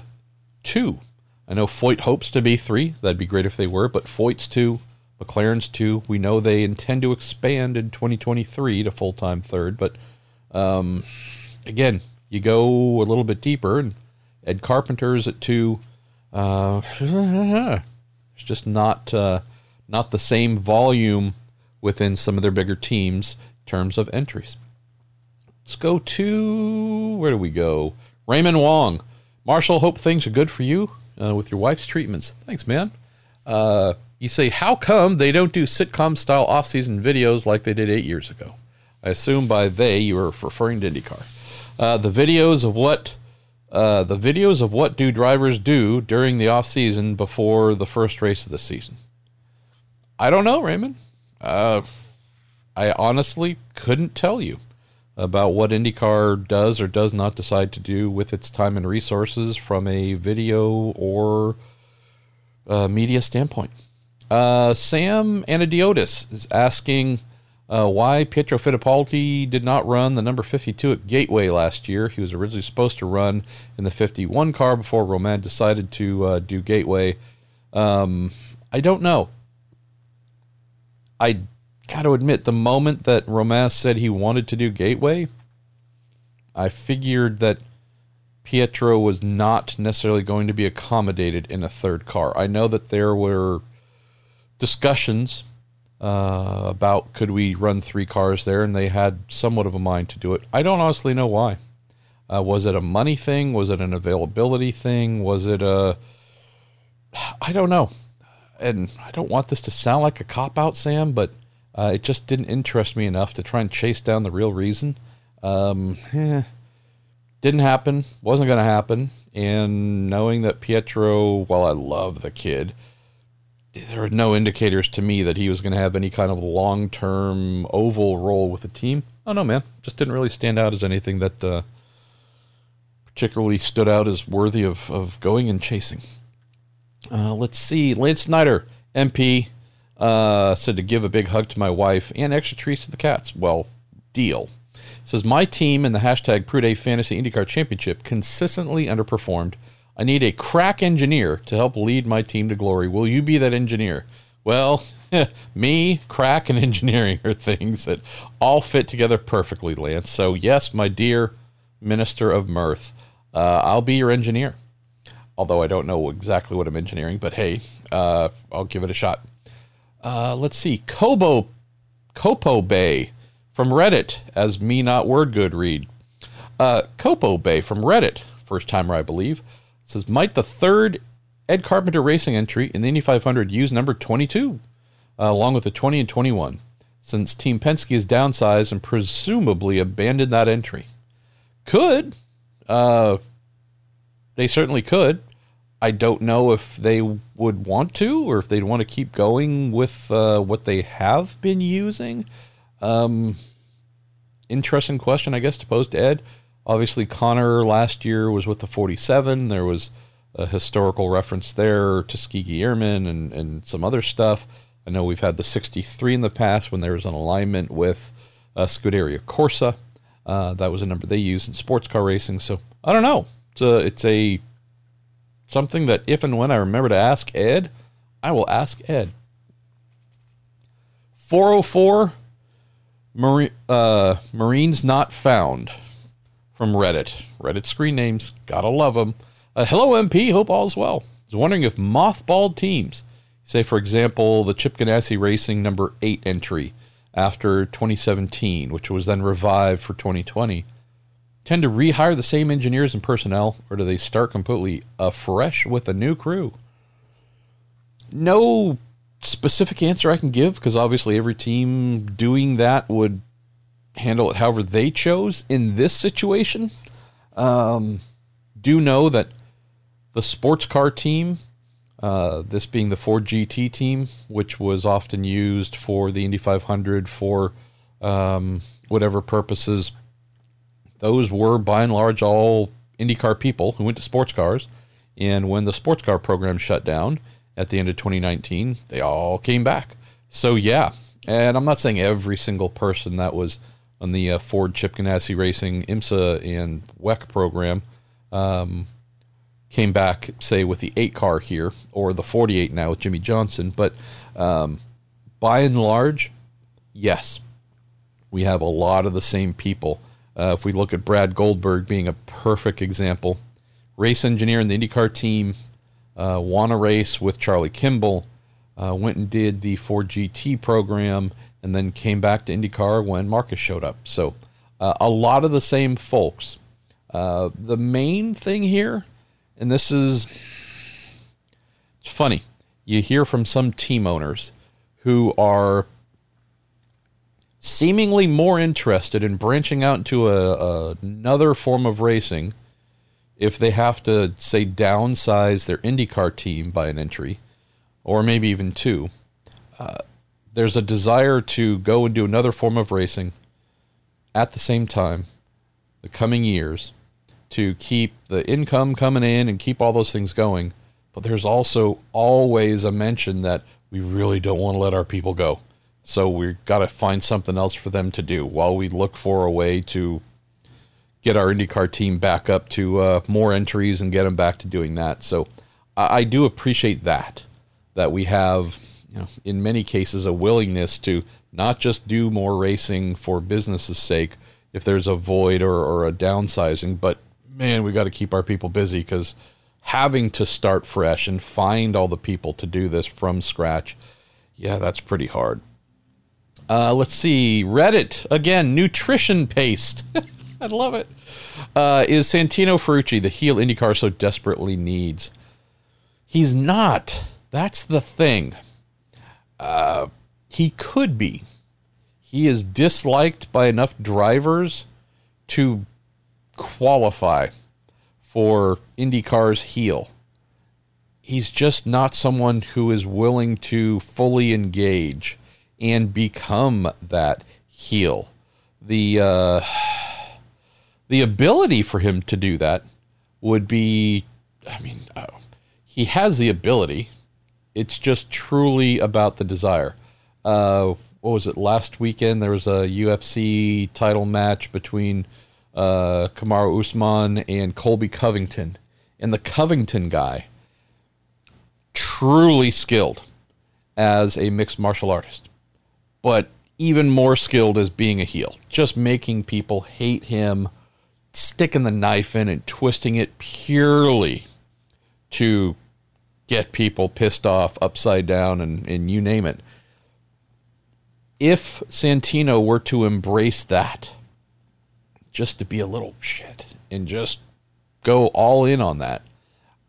two. I know Foyt hopes to be three. That'd be great if they were, but Foyt's two, McLaren's two. We know they intend to expand in 2023 to full time third, but um, again, you go a little bit deeper, and Ed Carpenter's at two. Uh, it's just not uh, not the same volume within some of their bigger teams in terms of entries. Let's go to where do we go? Raymond Wong. Marshall, hope things are good for you uh, with your wife's treatments. Thanks, man. Uh, you say, how come they don't do sitcom style off season videos like they did eight years ago? I assume by they you are referring to IndyCar. Uh, the videos of what uh, the videos of what do drivers do during the off season before the first race of the season. I don't know, Raymond. Uh, I honestly couldn't tell you about what IndyCar does or does not decide to do with its time and resources from a video or uh, media standpoint. Uh, Sam Anadiotis is asking uh, why Pietro Fittipaldi did not run the number 52 at Gateway last year. He was originally supposed to run in the 51 car before Romain decided to uh, do Gateway. Um, I don't know. I got to admit, the moment that Romain said he wanted to do Gateway, I figured that Pietro was not necessarily going to be accommodated in a third car. I know that there were discussions uh, about could we run three cars there, and they had somewhat of a mind to do it. I don't honestly know why. Uh, was it a money thing? Was it an availability thing? Was it a. I don't know. And I don't want this to sound like a cop out, Sam, but uh, it just didn't interest me enough to try and chase down the real reason. Um, eh, didn't happen. Wasn't going to happen. And knowing that Pietro, while I love the kid, there were no indicators to me that he was going to have any kind of long term oval role with the team. Oh no, man, just didn't really stand out as anything that uh, particularly stood out as worthy of, of going and chasing. Uh, let's see, Lance Snyder, MP, uh, said to give a big hug to my wife and extra treats to the cats. Well, deal. Says my team in the hashtag Prude Fantasy IndyCar Championship consistently underperformed. I need a crack engineer to help lead my team to glory. Will you be that engineer? Well, me, crack, and engineering are things that all fit together perfectly, Lance. So, yes, my dear Minister of Mirth, uh, I'll be your engineer. Although I don't know exactly what I'm engineering, but hey, uh, I'll give it a shot. Uh, let's see, Kobo, Kopo Bay from Reddit, as me not word good read. Uh, Kopo Bay from Reddit, first timer I believe, says might the third Ed Carpenter Racing entry in the Indy 500 use number 22, uh, along with the 20 and 21, since Team Penske has downsized and presumably abandoned that entry. Could, uh, they certainly could. I don't know if they would want to or if they'd want to keep going with uh, what they have been using. Um, interesting question, I guess, to pose to Ed. Obviously, Connor last year was with the 47. There was a historical reference there Tuskegee Airmen and, and some other stuff. I know we've had the 63 in the past when there was an alignment with uh, Scuderia Corsa. Uh, that was a number they used in sports car racing. So I don't know. It's a, it's a something that if and when I remember to ask Ed, I will ask Ed. 404 Marine, uh, Marines Not Found from Reddit. Reddit screen names. Gotta love them. Uh, hello, MP. Hope all's well. I was wondering if mothballed teams, say, for example, the Chip Ganassi Racing number 8 entry after 2017, which was then revived for 2020, tend to rehire the same engineers and personnel, or do they start completely afresh with a new crew? No specific answer I can give because obviously every team doing that would handle it however they chose in this situation. Um, do know that the sports car team, uh, this being the Ford GT team, which was often used for the Indy 500 for um, whatever purposes, those were by and large all IndyCar people who went to sports cars. And when the sports car program shut down at the end of 2019, they all came back. So, yeah. And I'm not saying every single person that was on the uh, Ford Chip Ganassi Racing IMSA and WEC program um, came back, say, with the 8 car here or the 48 now with Jimmie Johnson. But um, by and large, yes, we have a lot of the same people. Uh, if we look at Brad Goldberg being a perfect example, race engineer in the IndyCar team, uh, won a race with Charlie Kimball, uh, went and did the Ford GT program, and then came back to IndyCar when Marcus showed up. So uh, a lot of the same folks. Uh, the main thing here, and this is it's funny, you hear from some team owners who are seemingly more interested in branching out into a, a, another form of racing if they have to say downsize their IndyCar team by an entry, or maybe even two. Uh, there's a desire to go and do another form of racing at the same time, the coming years, to keep the income coming in and keep all those things going. But there's also always a mention that we really don't want to let our people go. So we've got to find something else for them to do while we look for a way to get our IndyCar team back up to uh, more entries and get them back to doing that. So I, I do appreciate that, that we have you know, in many cases, a willingness to not just do more racing for business's sake if there's a void or, or a downsizing, but man, we got to keep our people busy because having to start fresh and find all the people to do this from scratch, yeah, that's pretty hard. Uh, let's see. Reddit again. Nutrition paste. I love it. Uh, is Santino Ferrucci the heel IndyCar so desperately needs? He's not. That's the thing. Uh, he could be. He is disliked by enough drivers to qualify for IndyCar's heel. He's just not someone who is willing to fully engage and become that heel. The uh, the ability for him to do that would be, I mean, uh, he has the ability. It's just truly about the desire. Uh, what was it last weekend? There was a UFC title match between uh, Kamaru Usman and Colby Covington, and the Covington guy, truly skilled as a mixed martial artist, but even more skilled as being a heel, just making people hate him, sticking the knife in and twisting it purely to get people pissed off, upside down, and, and you name it. If Santino were to embrace that, just to be a little shit and just go all in on that,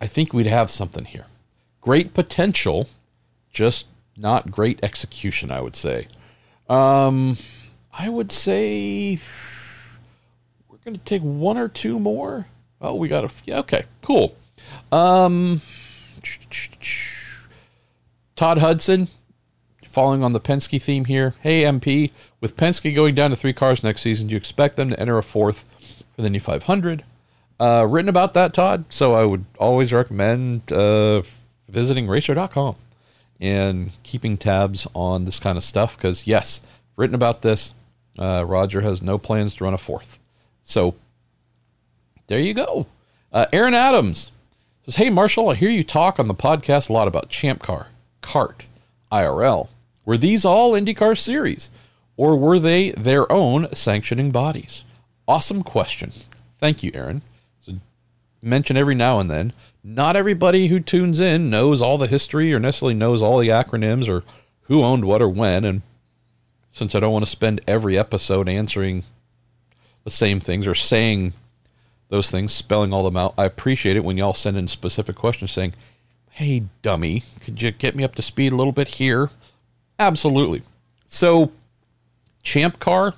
I think we'd have something here. Great potential, just not great execution, I would say. Um, I would say we're going to take one or two more. Oh, we got a yeah. Okay, cool. Um, Todd Hudson, following on the Penske theme here. Hey, MP, with Penske going down to three cars next season, do you expect them to enter a fourth for the Indy 500? Uh, written about that, Todd. So I would always recommend uh, visiting racer.com and keeping tabs on this kind of stuff because, yes, written about this. Uh, Roger has no plans to run a fourth. So there you go. Uh, Aaron Adams says, Hey, Marshall, I hear you talk on the podcast a lot about Champ Car, CART, IRL. Were these all IndyCar series, or were they their own sanctioning bodies? Awesome question. Thank you, Aaron. So mention every now and then. Not everybody who tunes in knows all the history or necessarily knows all the acronyms or who owned what or when. And since I don't want to spend every episode answering the same things or saying those things, spelling all them out, I appreciate it when y'all send in specific questions saying, Hey, dummy, could you get me up to speed a little bit here? Absolutely. So, Champ Car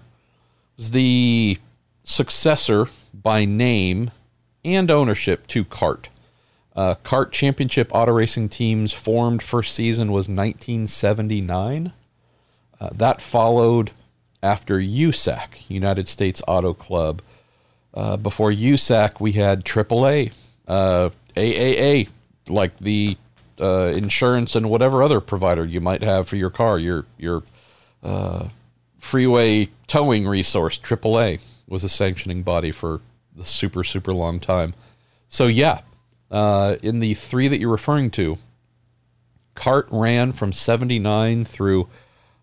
was the successor by name and ownership to CART. Uh, CART Championship Auto Racing Teams formed first season was 1979. Uh, that followed after USAC, United States Auto Club. Uh, before USAC, we had AAA, uh, AAA, like the uh, insurance and whatever other provider you might have for your car, your your uh, freeway towing resource. AAA was a sanctioning body for the super super long time. So yeah, uh, in the three that you're referring to, CART ran from '79 through.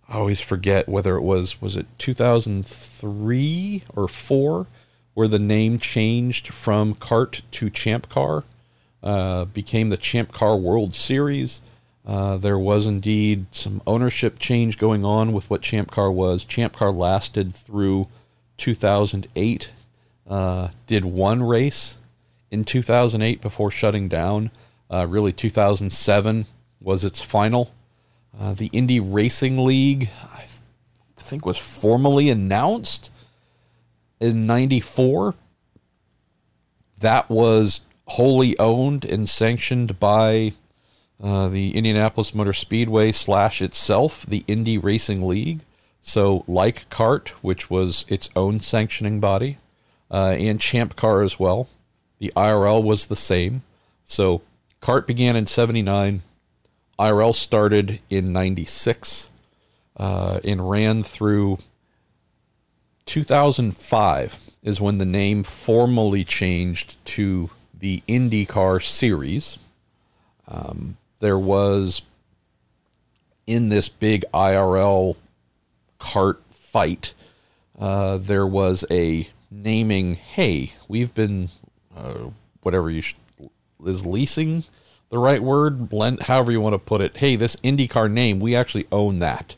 I always forget whether it was was it 2003 or four, where the name changed from CART to Champ Car, uh, became the Champ Car World Series. Uh, there was indeed some ownership change going on with what Champ Car was. Champ Car lasted through 2008. Uh, did one race in 2008 before shutting down. Uh, really, 2007 was its final. Uh, the Indy Racing League, I think, was formally announced in 94. That was wholly owned and sanctioned by uh, the Indianapolis Motor Speedway slash itself, the Indy Racing League. So, like CART, which was its own sanctioning body, uh, and Champ Car as well, the IRL was the same. So, CART began in 79, IRL started in 96, uh, and ran through 2005 is when the name formally changed to the IndyCar Series. Um, there was in this big IRL CART fight, uh, there was a naming, hey, we've been, uh, whatever you should, is leasing the right word? Lent, however you want to put it. Hey, this IndyCar name, we actually own that.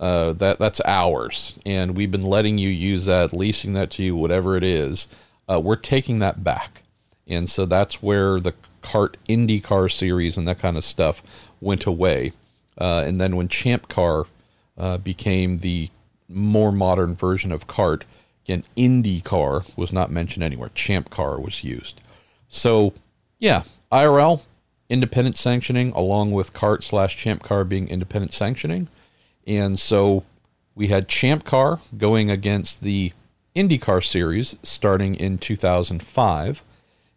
Uh, that that's ours, and we've been letting you use that, leasing that to you, whatever it is. Uh, we're taking that back, and so that's where the CART IndyCar series and that kind of stuff went away. Uh, and then when Champ Car uh, became the more modern version of CART, again, IndyCar was not mentioned anywhere. Champ Car was used. So, yeah, IRL independent sanctioning along with CART slash Champ Car being independent sanctioning. And so we had Champ Car going against the IndyCar series starting in 2005.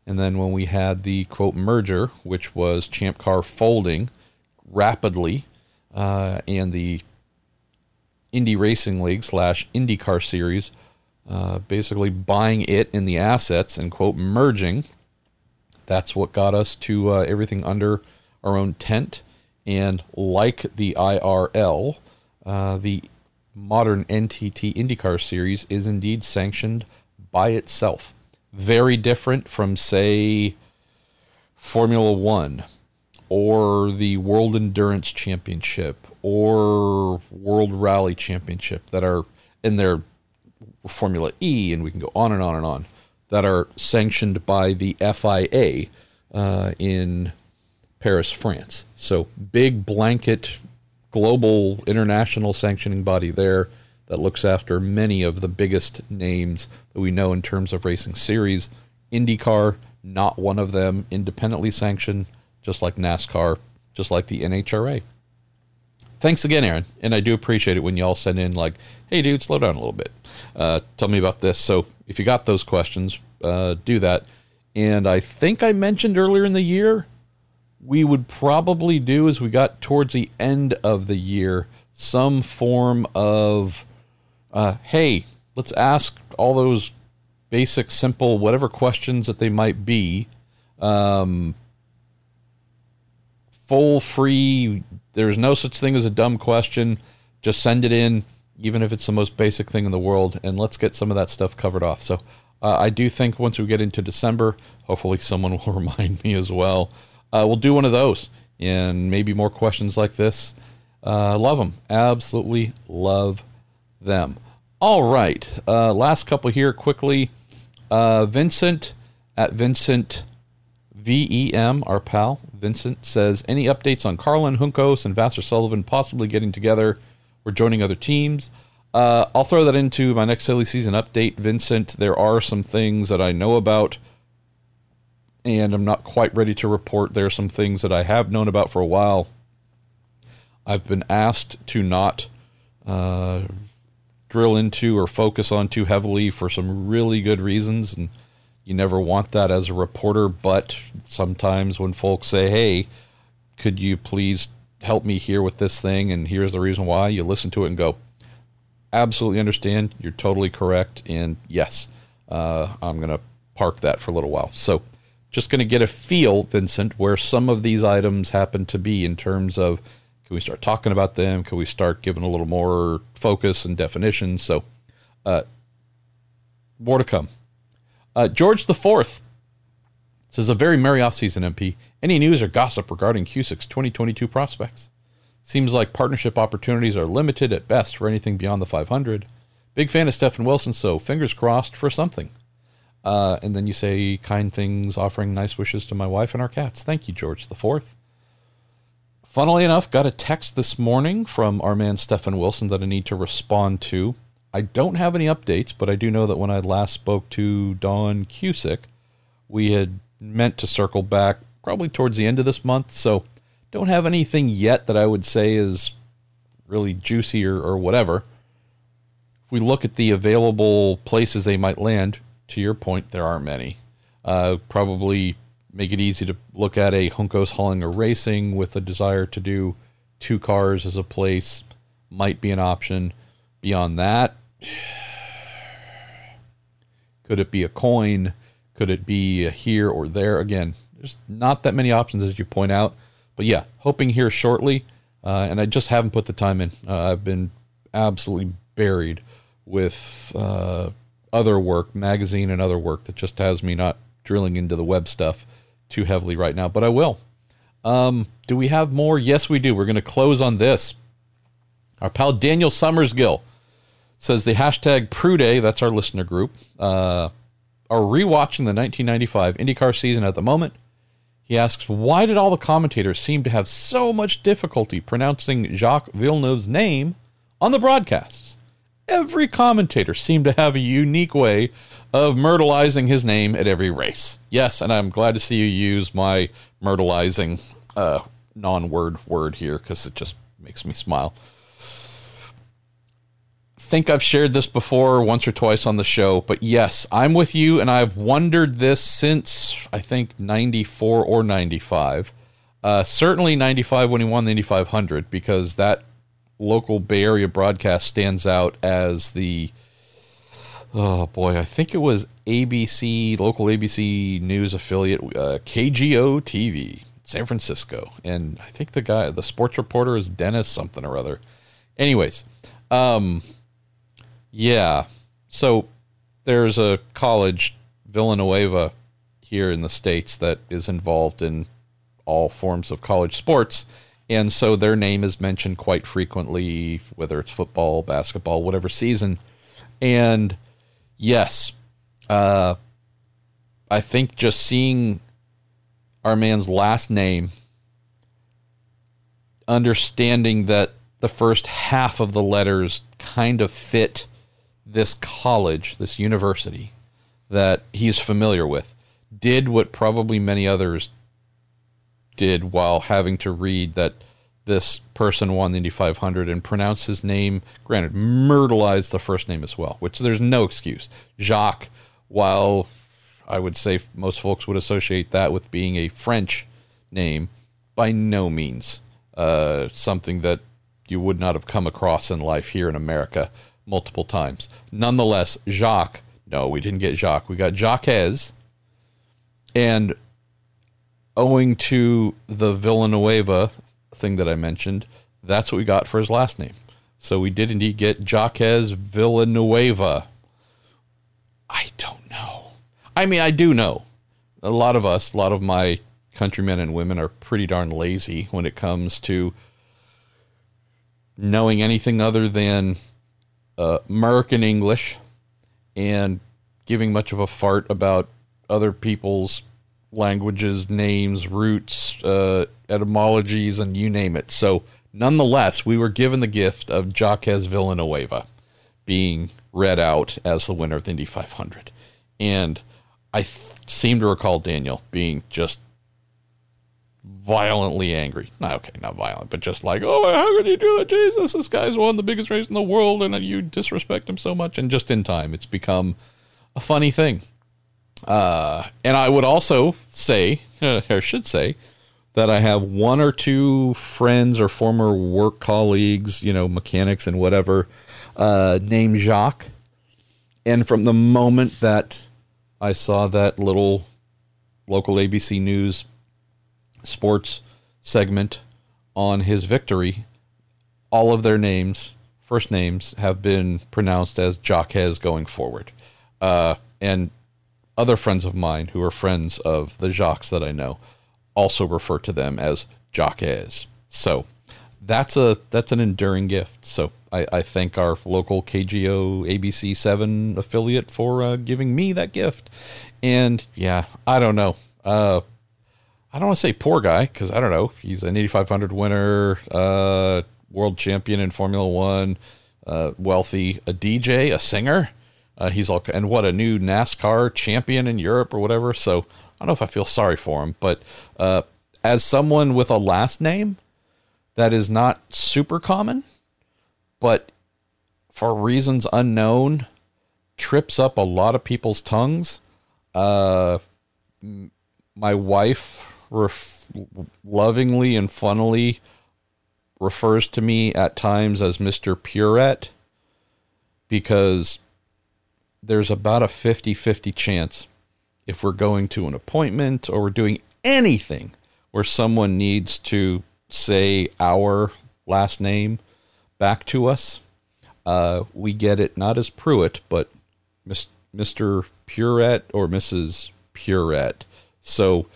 And then when we had the quote merger, which was Champ Car folding rapidly, uh, and the Indy Racing League slash IndyCar series uh, basically buying it in the assets and quote merging. That's what got us to uh, everything under our own tent. And like the IRL, uh, the modern NTT IndyCar series is indeed sanctioned by itself. Very different from, say, Formula One or the World Endurance Championship or World Rally Championship that are in their Formula E, and we can go on and on and on, that are sanctioned by the FIA uh, in Paris, France. So big blanket global international sanctioning body there that looks after many of the biggest names that we know in terms of racing series. IndyCar, not one of them, independently sanctioned, just like NASCAR, just like the NHRA. Thanks again, Aaron. And I do appreciate it when y'all send in, like, hey, dude, slow down a little bit. Uh, tell me about this. So if you got those questions, uh, do that. And I think I mentioned earlier in the year we would probably do as we got towards the end of the year some form of uh, hey let's ask all those basic simple whatever questions that they might be um, full free there's no such thing as a dumb question. Just send it in even if it's the most basic thing in the world and let's get some of that stuff covered off. So uh, i do think once we get into december hopefully someone will remind me as well uh, we'll do one of those and maybe more questions like this. Uh, love them. Absolutely love them. All right. Uh, last couple here quickly. Uh, Vincent at Vincent VEM, our pal, Vincent says, Any updates on Carlin, Juncos, and Vasser Sullivan possibly getting together or joining other teams? Uh, I'll throw that into my next silly season update, Vincent. There are some things that I know about, and I'm not quite ready to report. There are some things that I have known about for a while. I've been asked to not uh, drill into or focus on too heavily for some really good reasons, and you never want that as a reporter. But sometimes when folks say, "Hey," could you please help me here with this thing? And here's the reason why. You listen to it and go, absolutely understand. You're totally correct. And yes, uh, I'm going to park that for a little while. So just going to get a feel, Vincent, where some of these items happen to be in terms of can we start talking about them? Can we start giving a little more focus and definition? So, uh, more to come. Uh, George the Fourth says a very merry offseason, MP. Any news or gossip regarding Cusick's 2022 prospects? Seems like partnership opportunities are limited at best for anything beyond the 500. Big fan of Stefan Wilson, so fingers crossed for something. Uh, and then you say kind things, offering nice wishes to my wife and our cats. Thank you, George the Fourth. Funnily enough, got a text this morning from our man Stefan Wilson that I need to respond to. I don't have any updates, but I do know that when I last spoke to Don Cusick, we had meant to circle back probably towards the end of this month. So don't have anything yet that I would say is really juicy or, or whatever. If we look at the available places they might land, to your point, there aren't many. Uh, probably make it easy to look at a Juncos Hollinger Racing with a desire to do two cars as a place might be an option. Beyond that, could it be a Coyne? Could it be here or there? Again, there's not that many options as you point out. But yeah, hoping here shortly. Uh, and I just haven't put the time in. Uh, I've been absolutely buried with uh, other work, magazine and other work that just has me not drilling into the web stuff too heavily right now. But I will. Um, do we have more? Yes, we do. We're going to close on this. Our pal Daniel Summersgill says the hashtag Prude, that's our listener group, uh, are rewatching the 1995 IndyCar season at the moment. He asks, why did all the commentators seem to have so much difficulty pronouncing Jacques Villeneuve's name on the broadcasts? Every commentator seemed to have a unique way of myrtleizing his name at every race. Yes, and I'm glad to see you use my myrtleizing uh, non word word here because it just makes me smile think I've shared this before once or twice on the show, but yes, I'm with you, and I've wondered this since I think 94 or 95. Uh, certainly 95 when he won the Indy 500, because that local Bay Area broadcast stands out as the. Oh boy, I think it was ABC, local ABC news affiliate, uh, KGO TV, San Francisco. And I think the guy, the sports reporter is Dennis something or other. Anyways, um, yeah. So there's a college, Villanova, here in the States that is involved in all forms of college sports. And so their name is mentioned quite frequently, whether it's football, basketball, whatever season. And yes, uh, I think just seeing our man's last name, understanding that the first half of the letters kind of fit this college, this university that he's familiar with, did what probably many others did while having to read that this person won the Indy 500 and pronounce his name, granted, myrtleized the first name as well, which there's no excuse. Jacques, while I would say most folks would associate that with being a French name, by no means uh, something that you would not have come across in life here in America multiple times. Nonetheless, Jacques, no, we didn't get Jacques. We got Jack. And owing to the Villanova thing that I mentioned, that's what we got for his last name. So we did indeed get Jack Villanova. I don't know. I mean, I do know. A lot of us, a lot of my countrymen and women are pretty darn lazy when it comes to knowing anything other than uh, American English and giving much of a fart about other people's languages, names, roots, uh, etymologies, and you name it. So, nonetheless, we were given the gift of Jack Villanova. being read out as the winner of the Indy 500. And I th- seem to recall Daniel being just violently angry. Not okay, not violent, but just like, oh, how could you do that? Jesus, this guy's won the biggest race in the world, and you disrespect him so much. And just in time, it's become a funny thing. Uh, and I would also say, uh, or should say, that I have one or two friends or former work colleagues, you know, mechanics and whatever, uh, named Jacques. And from the moment that I saw that little local ABC News sports segment on his victory, all of their names, first names, have been pronounced as Jacques going forward. Uh, and other friends of mine who are friends of the Jacques that I know also refer to them as Jacques. So that's a that's an enduring gift. So I, I thank our local KGO ABC seven affiliate for uh, giving me that gift. And yeah, I don't know. Uh, I don't want to say poor guy because I don't know. He's an 8500 winner, uh, world champion in Formula One, uh, wealthy, a DJ, a singer. Uh, he's all and what a new NASCAR champion in Europe or whatever. So I don't know if I feel sorry for him, but uh, as someone with a last name that is not super common, but for reasons unknown, trips up a lot of people's tongues. Uh, my wife ref- lovingly and funnily refers to me at times as Mr. Purette because there's about a 50 50 chance if we're going to an appointment or we're doing anything where someone needs to say our last name back to us, uh, we get it not as Pruett, but Mr. Purette or Mrs. Purette. So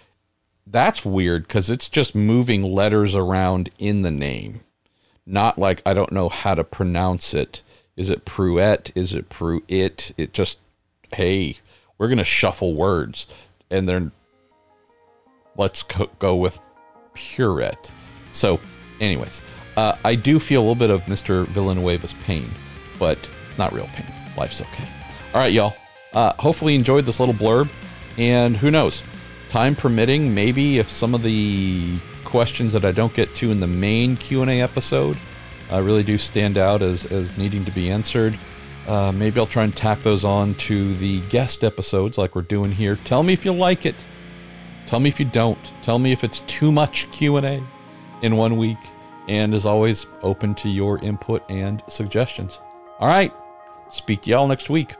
that's weird because it's just moving letters around in the name. Not like I don't know how to pronounce it. Is it Pruett? Is it Pruitt? It just, hey, we're going to shuffle words. And then let's co- go with Purette. So, anyways, uh, I do feel a little bit of Mr. Villanova's pain, but it's not real pain. Life's okay. All right, y'all. Uh, hopefully, you enjoyed this little blurb. And who knows? time permitting, maybe if some of the questions that I don't get to in the main Q&A episode uh, really do stand out as, as needing to be answered, uh, maybe I'll try and tack those on to the guest episodes like we're doing here. Tell me if you like it. Tell me if you don't. Tell me if it's too much Q&A in one week. And as always, open to your input and suggestions. All right. Speak to y'all next week.